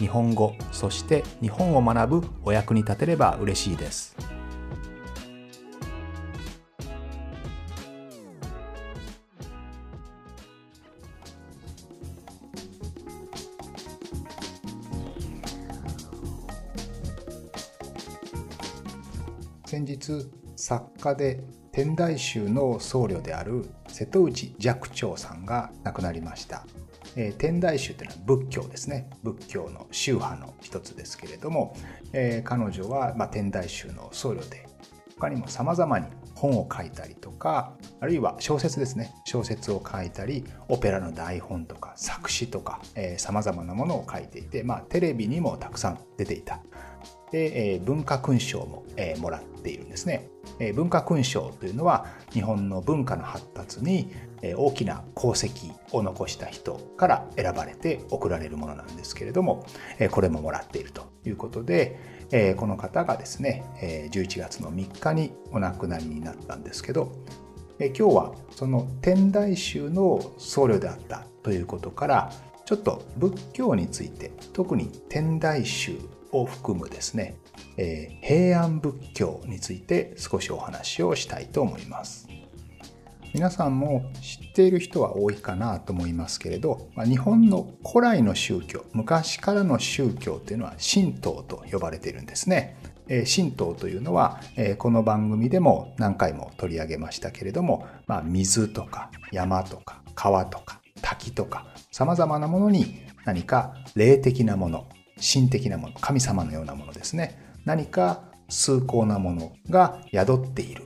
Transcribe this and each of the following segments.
日本語そして日本を学ぶお役に立てれば嬉しいです。先日作家で天台宗の僧侶である瀬戸内寂聴さんが亡くなりました、えー、天台宗というのは仏教ですね。仏教の宗派の一つですけれども、えー、彼女は、まあ、天台宗の僧侶で他にも様々に本を書いたりとかあるいは小説ですね。小説を書いたりオペラの台本とか作詞とかさまざまなものを書いていて、まあ、テレビにもたくさん出ていた。で、えー、文化勲章も、えー、もらっているんですね、文化勲章というのは日本の文化の発達に、大きな功績を残した人から選ばれて贈られるものなんですけれども、これももらっているということで、この方がですね、11月の3日にお亡くなりになったんですけど、今日はその天台宗の僧侶であったということからちょっと仏教について特に天台宗を含むですね、平安仏教について少しお話をしたいと思います。皆さんも知っている人は多いかなと思いますけれど、ま、日本の古来の宗教昔からの宗教というのは神道と呼ばれているんですね。神道というのは、この番組でも何回も取り上げましたけれども、まあ、水とか山とか川とか滝とか様々なものに何か霊的なもの神的なもの神様のようなものですね何か崇高なものが宿っている、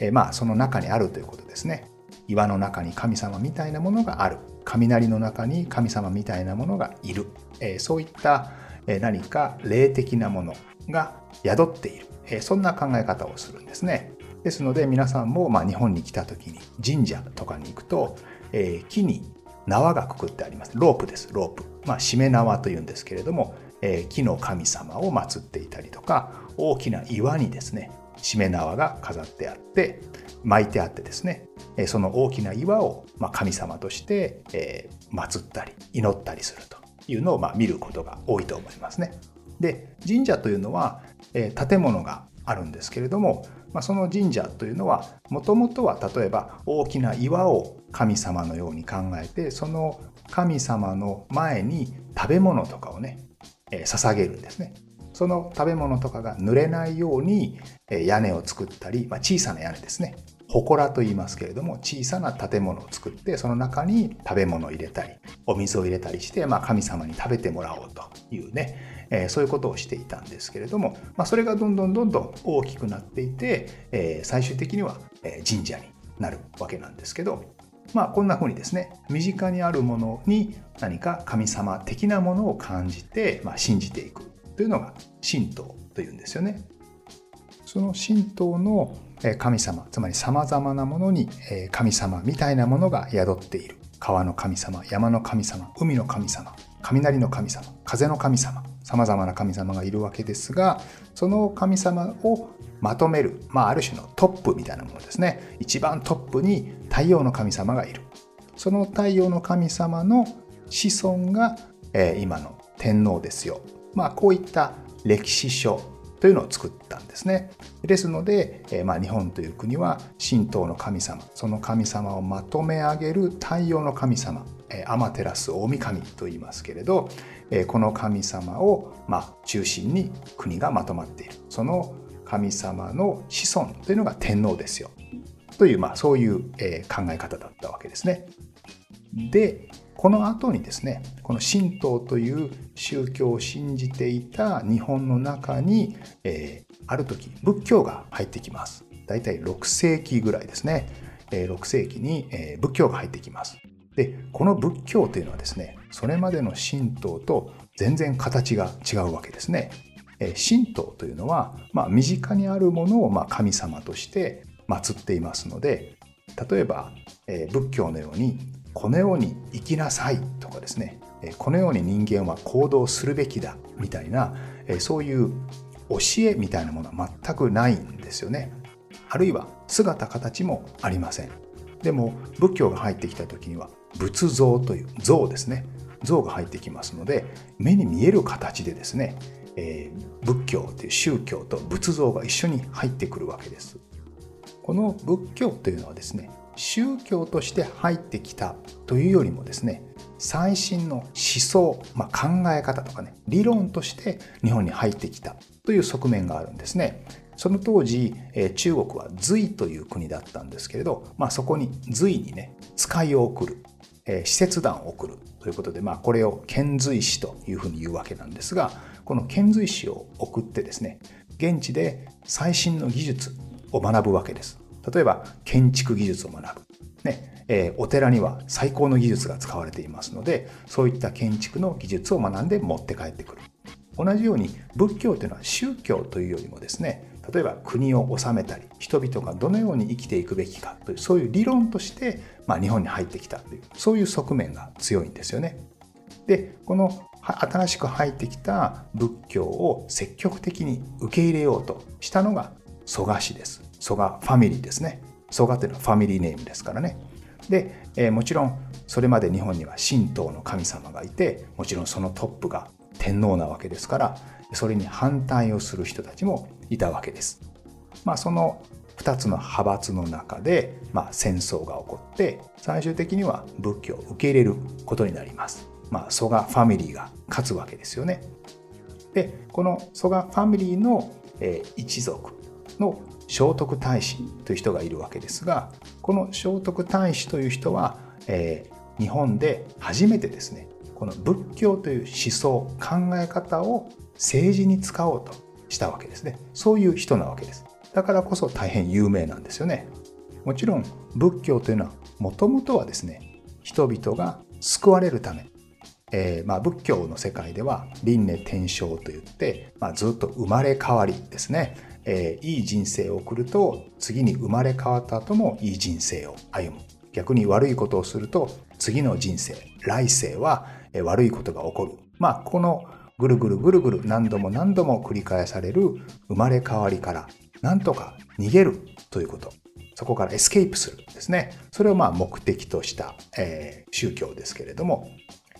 えまあその中にあるということですね。岩の中に神様みたいなものがある。雷の中に神様みたいなものがいる、えそういったえ何か霊的なものが宿っている、えそんな考え方をするんですね。ですので皆さんもま日本に来た時に神社とかに行くと、え木に縄がくくってあります。ロープです。ロープ。まあ、しめ縄というんですけれども、え、木の神様を祀っていたりとか大きな岩にですねしめ縄が飾ってあって巻いてあってですねその大きな岩を神様として、えー、祀ったり祈ったりするというのを見ることが多いと思いますね。で神社というのは、建物があるんですけれども、その神社というのはもともとは例えば大きな岩を神様のように考えてその神様の前に食べ物とかをね、えー、捧げるんですね。その食べ物とかが濡れないように屋根を作ったり、まあ、小さな屋根ですね。祠と言いますけれども小さな建物を作ってその中に食べ物を入れたりお水を入れたりして、まあ、神様に食べてもらおうというね、えー、そういうことをしていたんですけれども、まあ、それがどんどんどんどん大きくなっていて、えー、最終的には神社になるわけなんですけどまあこんな風にですね身近にあるものに何か神様的なものを感じて、まあ、信じていくというのが神道というんですよね。その神道の神様つまりさまざまなものに神様みたいなものが宿っている。川の神様山の神様海の神様雷の神様風の神様さまざまな神様がいるわけですがその神様をまとめる、まあ、ある種のトップみたいなものですね。一番トップに太陽の神様がいる。その太陽の神様の子孫が、えー、今の天皇ですよ。まあこういった歴史書というのを作ったんですね。ですので、えー、まあ、日本という国は神道の神様その神様をまとめ上げる太陽の神様アマテラス大神と言いますけれどこの神様をま中心に国がまとまっている。その神様の子孫というのが天皇ですよ。という、まあ、そういう考え方だったわけですね。でこの後にですねこの神道という宗教を信じていた日本の中に、えー、ある時仏教が入ってきます。大体6世紀ぐらいですねえ。6世紀にえ仏教が入ってきます。でこの仏教というのはですねそれまでの神道と全然形が違うわけですねえ。神道というのは、まあ、身近にあるものをま神様として祀っていますので例えばえ仏教のようにこのように生きなさいとかですねこのように人間は行動するべきだみたいなそういう教えみたいなものは全くないんですよね。あるいは姿形もありません。でも仏教が入ってきた時には仏像という像ですね。像が入ってきますので目に見える形でですね、えー、仏教という宗教と仏像が一緒に入ってくるわけです。この仏教というのはですね宗教として入ってきたというよりもですね最新の思想、まあ、考え方とかね理論として日本に入ってきたという側面があるんですね。その当時、え中国は隋という国だったんですけれど、まあ、そこに隋にね使いを送る、え使節団を送るということで、まあ、これを遣隋使というふうに言うわけなんですがこの遣隋使を送ってですね現地で最新の技術を学ぶわけです。例えば建築技術を学ぶ。ねえー、お寺には最高の技術が使われていますのでそういった建築の技術を学んで持って帰ってくる。同じように仏教というのは宗教というよりもですね例えば国を治めたり人々がどのように生きていくべきかというそういう理論として、まあ、日本に入ってきたというそういう側面が強いんですよね。でこの新しく入ってきた仏教を積極的に受け入れようとしたのが蘇我氏です。蘇我ファミリーですね。蘇我というのはファミリーネームですからね。で、えー、もちろんそれまで日本には神道の神様がいてもちろんそのトップが天皇なわけですからそれに反対をする人たちもいたわけです。まあ、その2つの派閥の中で、まあ、戦争が起こって最終的には仏教を受け入れることになります。まあ、蘇我ファミリーが勝つわけですよね。でこの蘇我ファミリーの、えー、一族の聖徳太子という人がいるわけですがこの聖徳太子という人は、えー、日本で初めてですねこの仏教という思想考え方を政治に使おうとしたわけですね。そういう人なわけです。だからこそ大変有名なんですよね。もちろん仏教というのはもともとはですね人々が救われるため。えー、まあ、仏教の世界では輪廻転生といって、まあ、ずっと生まれ変わりですね、えー、いい人生を送ると次に生まれ変わった後もいい人生を歩む。逆に悪いことをすると次の人生来世は悪いことが起こる。まあこのぐるぐるぐるぐる何度も何度も繰り返される生まれ変わりからなんとか逃げるということ。そこからエスケープするですね。それをまあ目的とした、えー、宗教ですけれども。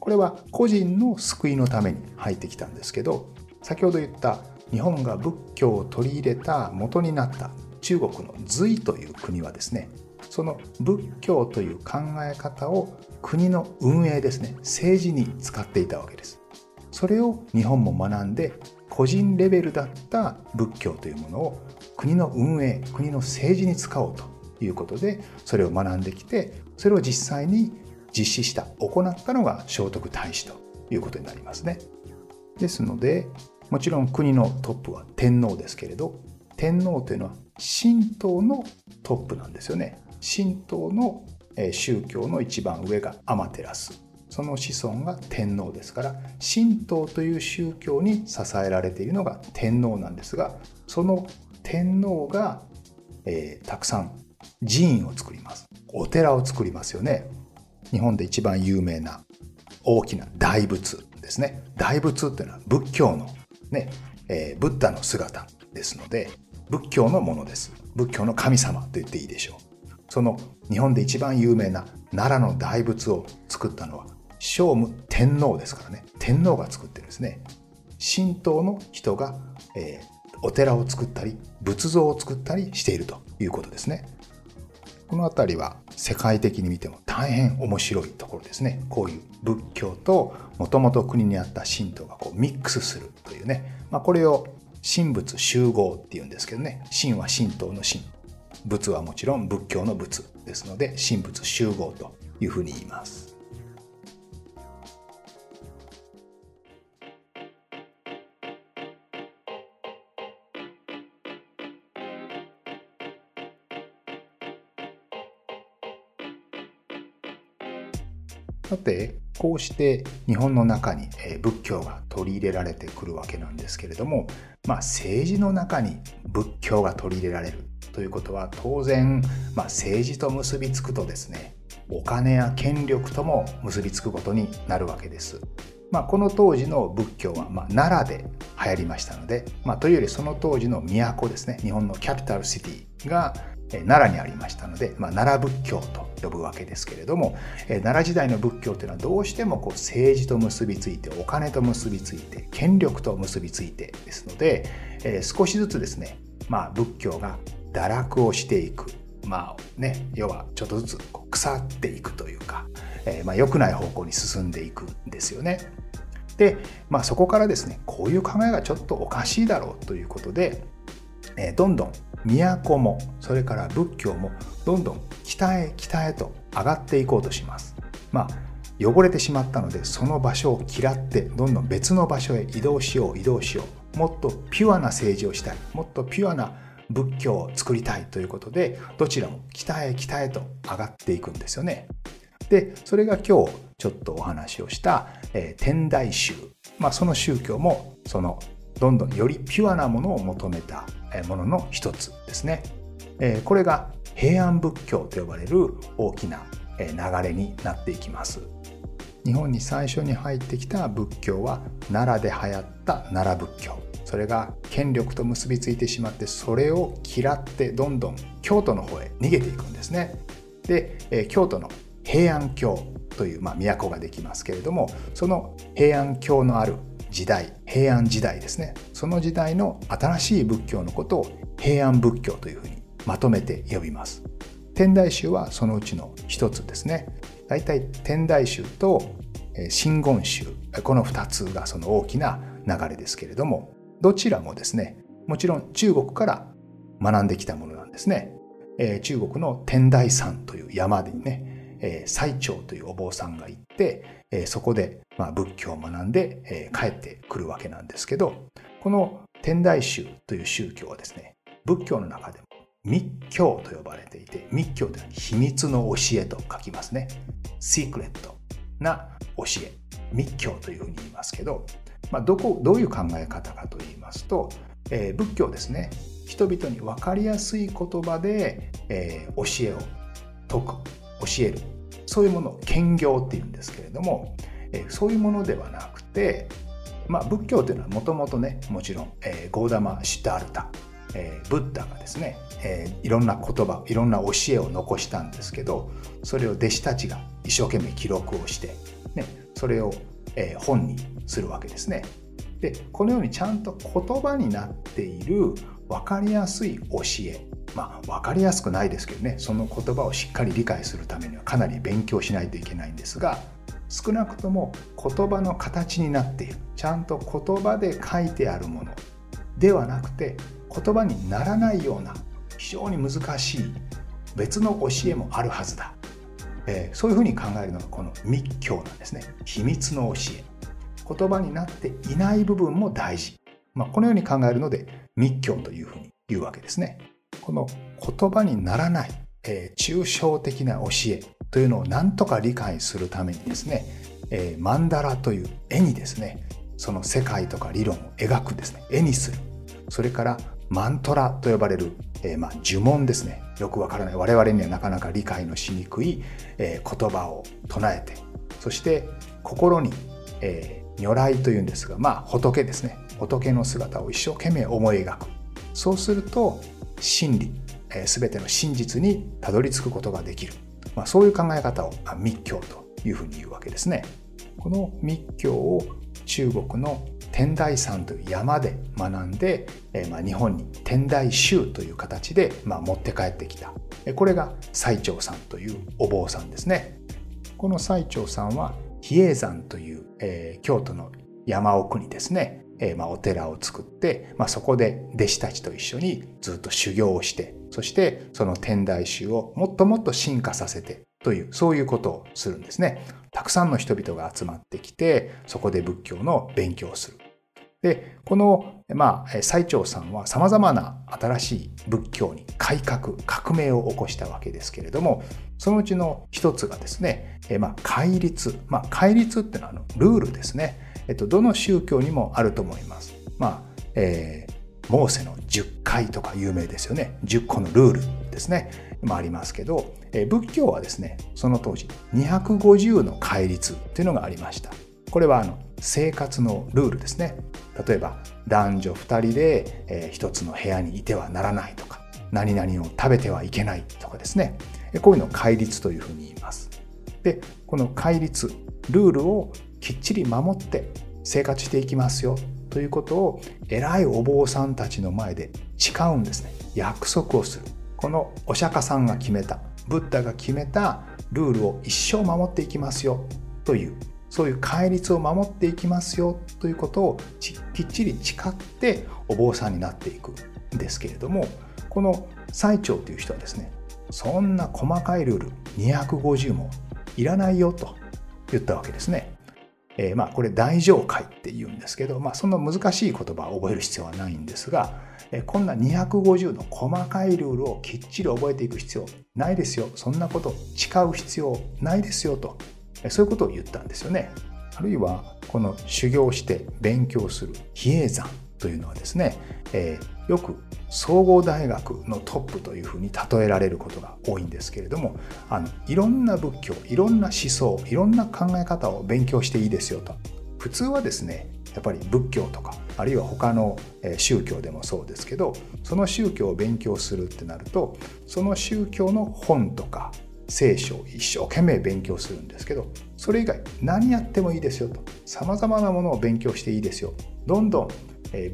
これは個人の救いのために入ってきたんですけど先ほど言った日本が仏教を取り入れた元になった中国の隋という国はですねその仏教という考え方を国の運営ですね政治に使っていたわけです。それを日本も学んで個人レベルだった仏教というものを国の運営国の政治に使おうということでそれを学んできてそれを実際に実施した行ったのが聖徳太子ということになりますね。ですのでもちろん国のトップは天皇ですけれど天皇というのは神道のトップなんですよね。神道の宗教の一番上がアマテラスその子孫が天皇ですから神道という宗教に支えられているのが天皇なんですがその天皇が、えー、たくさん寺院を作ります。お寺を作りますよね。日本で一番有名な大きな大仏ですね。大仏っていうのは仏教のね、えー、ブッダの姿ですので仏教のものです。仏教の神様と言っていいでしょう。その日本で一番有名な奈良の大仏を作ったのは聖武天皇ですからね。天皇が作ってるんですね。神道の人が、えー、お寺を作ったり仏像を作ったりしているということですね。この辺りは世界的に見ても大変面白いところですね。こういう仏教ともともと国にあった神道がこうミックスするというね、まあ、これを神仏集合っていうんですけどね。神は神道の神。仏はもちろん仏教の仏ですので神仏集合というふうに言います。さてこうして日本の中に仏教が取り入れられてくるわけなんですけれども、まあ、政治の中に仏教が取り入れられるということは当然、まあ、政治と結びつくとですねお金や権力とも結びつくことになるわけです。まあ、この当時の仏教は、ま、奈良で流行りましたので、ま、というよりその当時の都ですね日本のキャピタルシティが奈良にありましたので、まあ、奈良仏教と呼ぶわけですけれども奈良時代の仏教というのはどうしてもこう政治と結びついてお金と結びついて権力と結びついてですので、えー、少しずつですね、まあ、仏教が堕落をしていくまあね要はちょっとずつ腐っていくというか、えー、まあ良くない方向に進んでいくんですよね。で、まあ、そこからですねこういう考えがちょっとおかしいだろうということで、え、どんどん都もそれから仏教もどんどん北へ北へと上がっていこうとします。まあ汚れてしまったのでその場所を嫌ってどんどん別の場所へ移動しよう移動しようもっとピュアな政治をしたいもっとピュアな仏教を作りたいということでどちらも北へ北へと上がっていくんですよね。でそれが今日ちょっとお話をした、えー、天台宗、まあ、その宗教もそのどんどんよりピュアなものを求めたものの一つですね。これが平安仏教と呼ばれる大きな流れになっていきます。日本に最初に入ってきた仏教は奈良で流行った奈良仏教それが権力と結びついてしまってそれを嫌ってどんどん京都の方へ逃げていくんですねで京都の平安京という、まあ、都ができますけれどもその平安京のある時代平安時代ですね。その時代の新しい仏教のことを平安仏教というふうにまとめて呼びます。天台宗はそのうちの一つですね。大体天台宗と真言宗この2つがその大きな流れですけれどもどちらもですねもちろん中国から学んできたものなんですね、え中国の天台山という山でね、え最長というお坊さんが行って、えそこで、ま仏教を学んで、え帰ってくるわけなんですけどこの天台宗という宗教はですね仏教の中でも密教と呼ばれていて密教というのは秘密の教えと書きますね。シークレットな教え密教というふうに言いますけど、まあ、どこどういう考え方かと言いますと、えー、仏教ですね人々に分かりやすい言葉で、えー、教えを説く。教えるそういうものを兼業っていうんですけれども、え、そういうものではなくて、まあ、仏教というのはもともとねもちろん、えー、ゴーダマ・シュタールタえー、ブッダがですね、えー、いろんな言葉いろんな教えを残したんですけどそれを弟子たちが一生懸命記録をして、ね、それを、えー、本にするわけですね。でこのようにちゃんと言葉になっている分かりやすい教えまあ分かりやすくないですけどね。その言葉をしっかり理解するためにはかなり勉強しないといけないんですが少なくとも言葉の形になっている。ちゃんと言葉で書いてあるものではなくて言葉にならないような非常に難しい別の教えもあるはずだ、えー、そういうふうに考えるのがこの密教なんですね。秘密の教え。言葉になっていない部分も大事、まあ、このように考えるので密教というふうに言うわけですね。この言葉にならない、えー、抽象的な教えというのを何とか理解するためにですね、えー、マンダラという絵にですねその世界とか理論を描くですね絵にする。それからマントラと呼ばれる、えー、まあ、呪文ですね。よくわからない。我々にはなかなか理解のしにくい、えー、言葉を唱えてそして心に、えー、如来というんですがまあ仏ですね。仏の姿を一生懸命思い描く。そうすると真理、えー、全ての真実にたどり着くことができる、まあ、そういう考え方を密教というふうに言うわけですね。この密教を中国の天台山という山で学んで、えー、まあ、日本に天台宗という形で、まあ、持って帰ってきた。これが最澄さんというお坊さんですね。この最澄さんは比叡山という、えー、京都の山奥にですね、えー、まあ、お寺を作って、まあ、そこで弟子たちと一緒にずっと修行をしてそしてその天台宗をもっともっと進化させてというそういうことをするんですねたくさんの人々が集まってきてそこで仏教の勉強をするで、この、まあ、最澄さんは様々な新しい仏教に改革、革命を起こしたわけですけれども、そのうちの一つがですね、えまあ、戒律。まあ、戒律っていうのはあのルールですね。えっと、どの宗教にもあると思います。まあ、えー、モーセの10回とか有名ですよね。10個のルールですね。もありますけど、え仏教はですね、その当時250の戒律っていうのがありました。これはあの生活のルールですね。例えば男女2人で、えー、一つの部屋にいてはならないとか何々を食べてはいけないとかですねこういうのを戒律というふうに言いますでこの戒律ルールをきっちり守って生活していきますよということを偉いお坊さんたちの前で誓うんですね約束をするこのお釈迦さんが決めたブッダが決めたルールを一生守っていきますよというそういう戒律を守っていきますよということをきっちり誓ってお坊さんになっていくんですけれどもこの最澄という人はですねそんな細かいルール250もいらないよと言ったわけですね。えー、まあこれ大乗会って言うんですけど、まあ、そんな難しい言葉を覚える必要はないんですが、えー、こんな250の細かいルールをきっちり覚えていく必要ないですよそんなこと誓う必要ないですよとえそういうことを言ったんですよね。あるいはこの修行して勉強する比叡山というのはですね、えー、よく総合大学のトップというふうに例えられることが多いんですけれどもあのいろんな仏教いろんな思想いろんな考え方を勉強していいですよと。普通はですねやっぱり仏教とかあるいは他の宗教でもそうですけどその宗教を勉強するってなるとその宗教の本とか聖書を一生懸命勉強するんですけどそれ以外何やってもいいですよと。さまざまなものを勉強していいですよ。どんどん、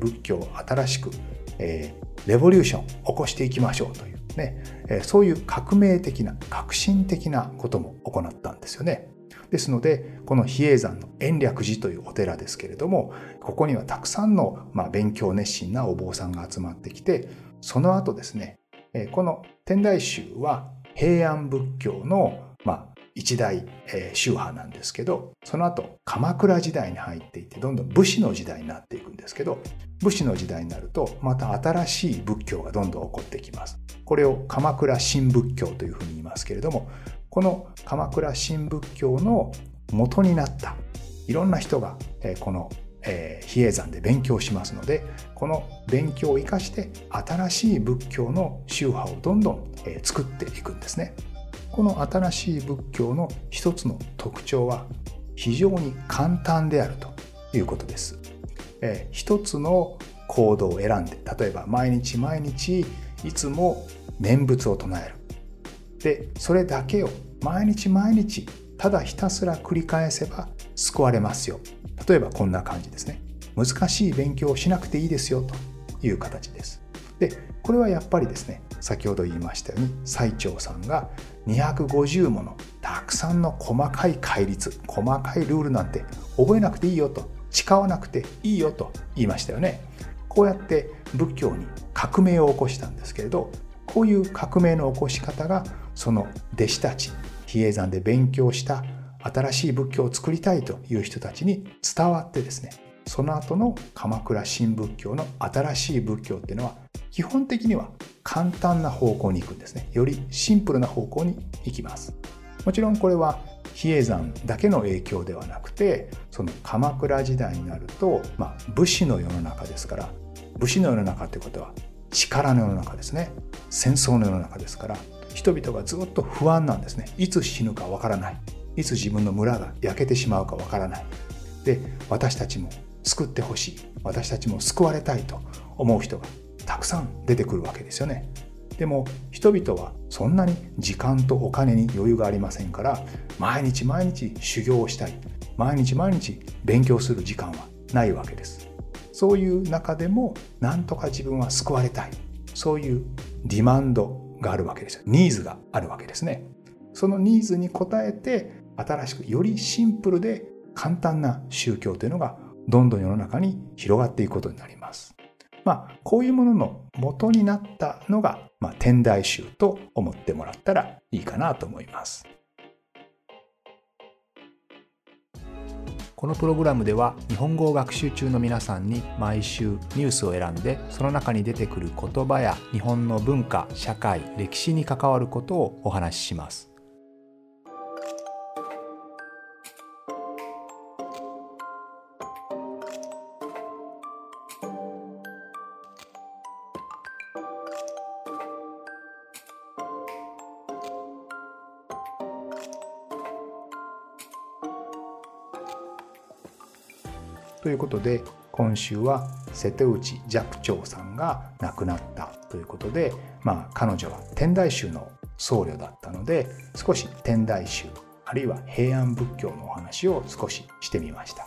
仏教を新しく、えー、レボリューション起こしていきましょうというね、えそういう革命的な革新的なことも行ったんですよね。ですのでこの比叡山の延暦寺というお寺ですけれどもここにはたくさんの、まあ、勉強熱心なお坊さんが集まってきてその後ですねこの天台宗は平安仏教の、一大、えー、宗派なんですけどその後鎌倉時代に入っていってどんどん武士の時代になっていくんですけど武士の時代になるとまた新しい仏教がどんどん起こってきますこれを鎌倉新仏教というふうに言いますけれどもこの鎌倉新仏教の元になったいろんな人が、えー、このえー、比叡山で勉強しますのでこの勉強を生かして新しい仏教の宗派をどんどん、えー、作っていくんですね。この新しい仏教の一つの特徴は非常に簡単であるということです。えー、一つの行動を選んで例えば毎日毎日いつも念仏を唱える。でそれだけを毎日毎日ただひたすら繰り返せば救われますよ例えばこんな感じですね。難しい勉強をしなくていいですよという形です。で、これはやっぱりですね、先ほど言いましたように、最澄さんが250ものたくさんの細かい戒律、細かいルールなんて覚えなくていいよと、誓わなくていいよと言いましたよね。こうやって仏教に革命を起こしたんですけれど、こういう革命の起こし方が、その弟子たち、比叡山で勉強した新しい仏教を作りたいという人たちに伝わってですねその後の鎌倉新仏教の新しい仏教っていうのは基本的には簡単な方向に行くんですね。よりシンプルな方向に行きます。もちろんこれは比叡山だけの影響ではなくてその鎌倉時代になると、まあ、武士の世の中ですから武士の世の中ってことは力の世の中ですね。戦争の世の中ですから人々がずっと不安なんですね。いつ死ぬかわからない。いつ自分の村が焼けてしまうかわからない。で、私たちも救ってほしい。私たちも救われたいと思う人がたくさん出てくるわけですよね。でも人々はそんなに時間とお金に余裕がありませんから毎日毎日修行をしたい。毎日毎日勉強する時間はないわけです。そういう中でも何とか自分は救われたい。そういうディマンドがあるわけですよ。ニーズがあるわけですね。そのニーズに応えて新しくよりシンプルで簡単な宗教というのがどんどん世の中に広がっていくことになります。まあ、こういうものの元になったのが、まあ、天台宗と思ってもらったらいいかなと思います。このプログラムでは日本語を学習中の皆さんに毎週ニュースを選んでその中に出てくる言葉や日本の文化社会歴史に関わることをお話ししますということで今週は瀬戸内寂聴さんが亡くなったということで、まあ、彼女は天台宗の僧侶だったので少し天台宗あるいは平安仏教のお話を少ししてみました。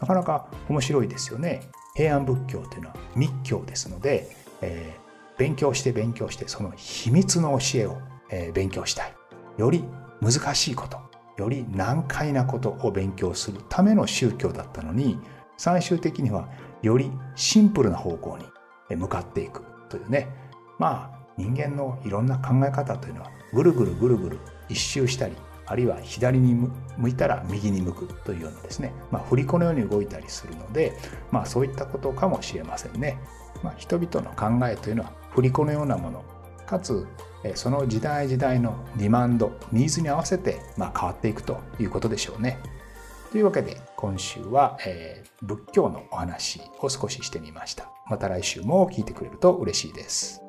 なかなか面白いですよね。平安仏教というのは密教ですので、えー、勉強して勉強してその秘密の教えを、えー、勉強したい。より難しいことより難解なことを勉強するための宗教だったのに最終的にはよりシンプルな方向に向かっていくというねまあ人間のいろんな考え方というのはぐるぐるぐるぐる一周したりあるいは左に向いたら右に向くというようなですね、まあ、振り子のように動いたりするので、まあ、そういったことかもしれませんね。まあ、人々の考えというのは振り子のようなものかつその時代時代のディマンドニーズに合わせてま変わっていくということでしょうね。というわけで今週は、えー、仏教のお話を少ししてみました。また来週も聞いてくれると嬉しいです。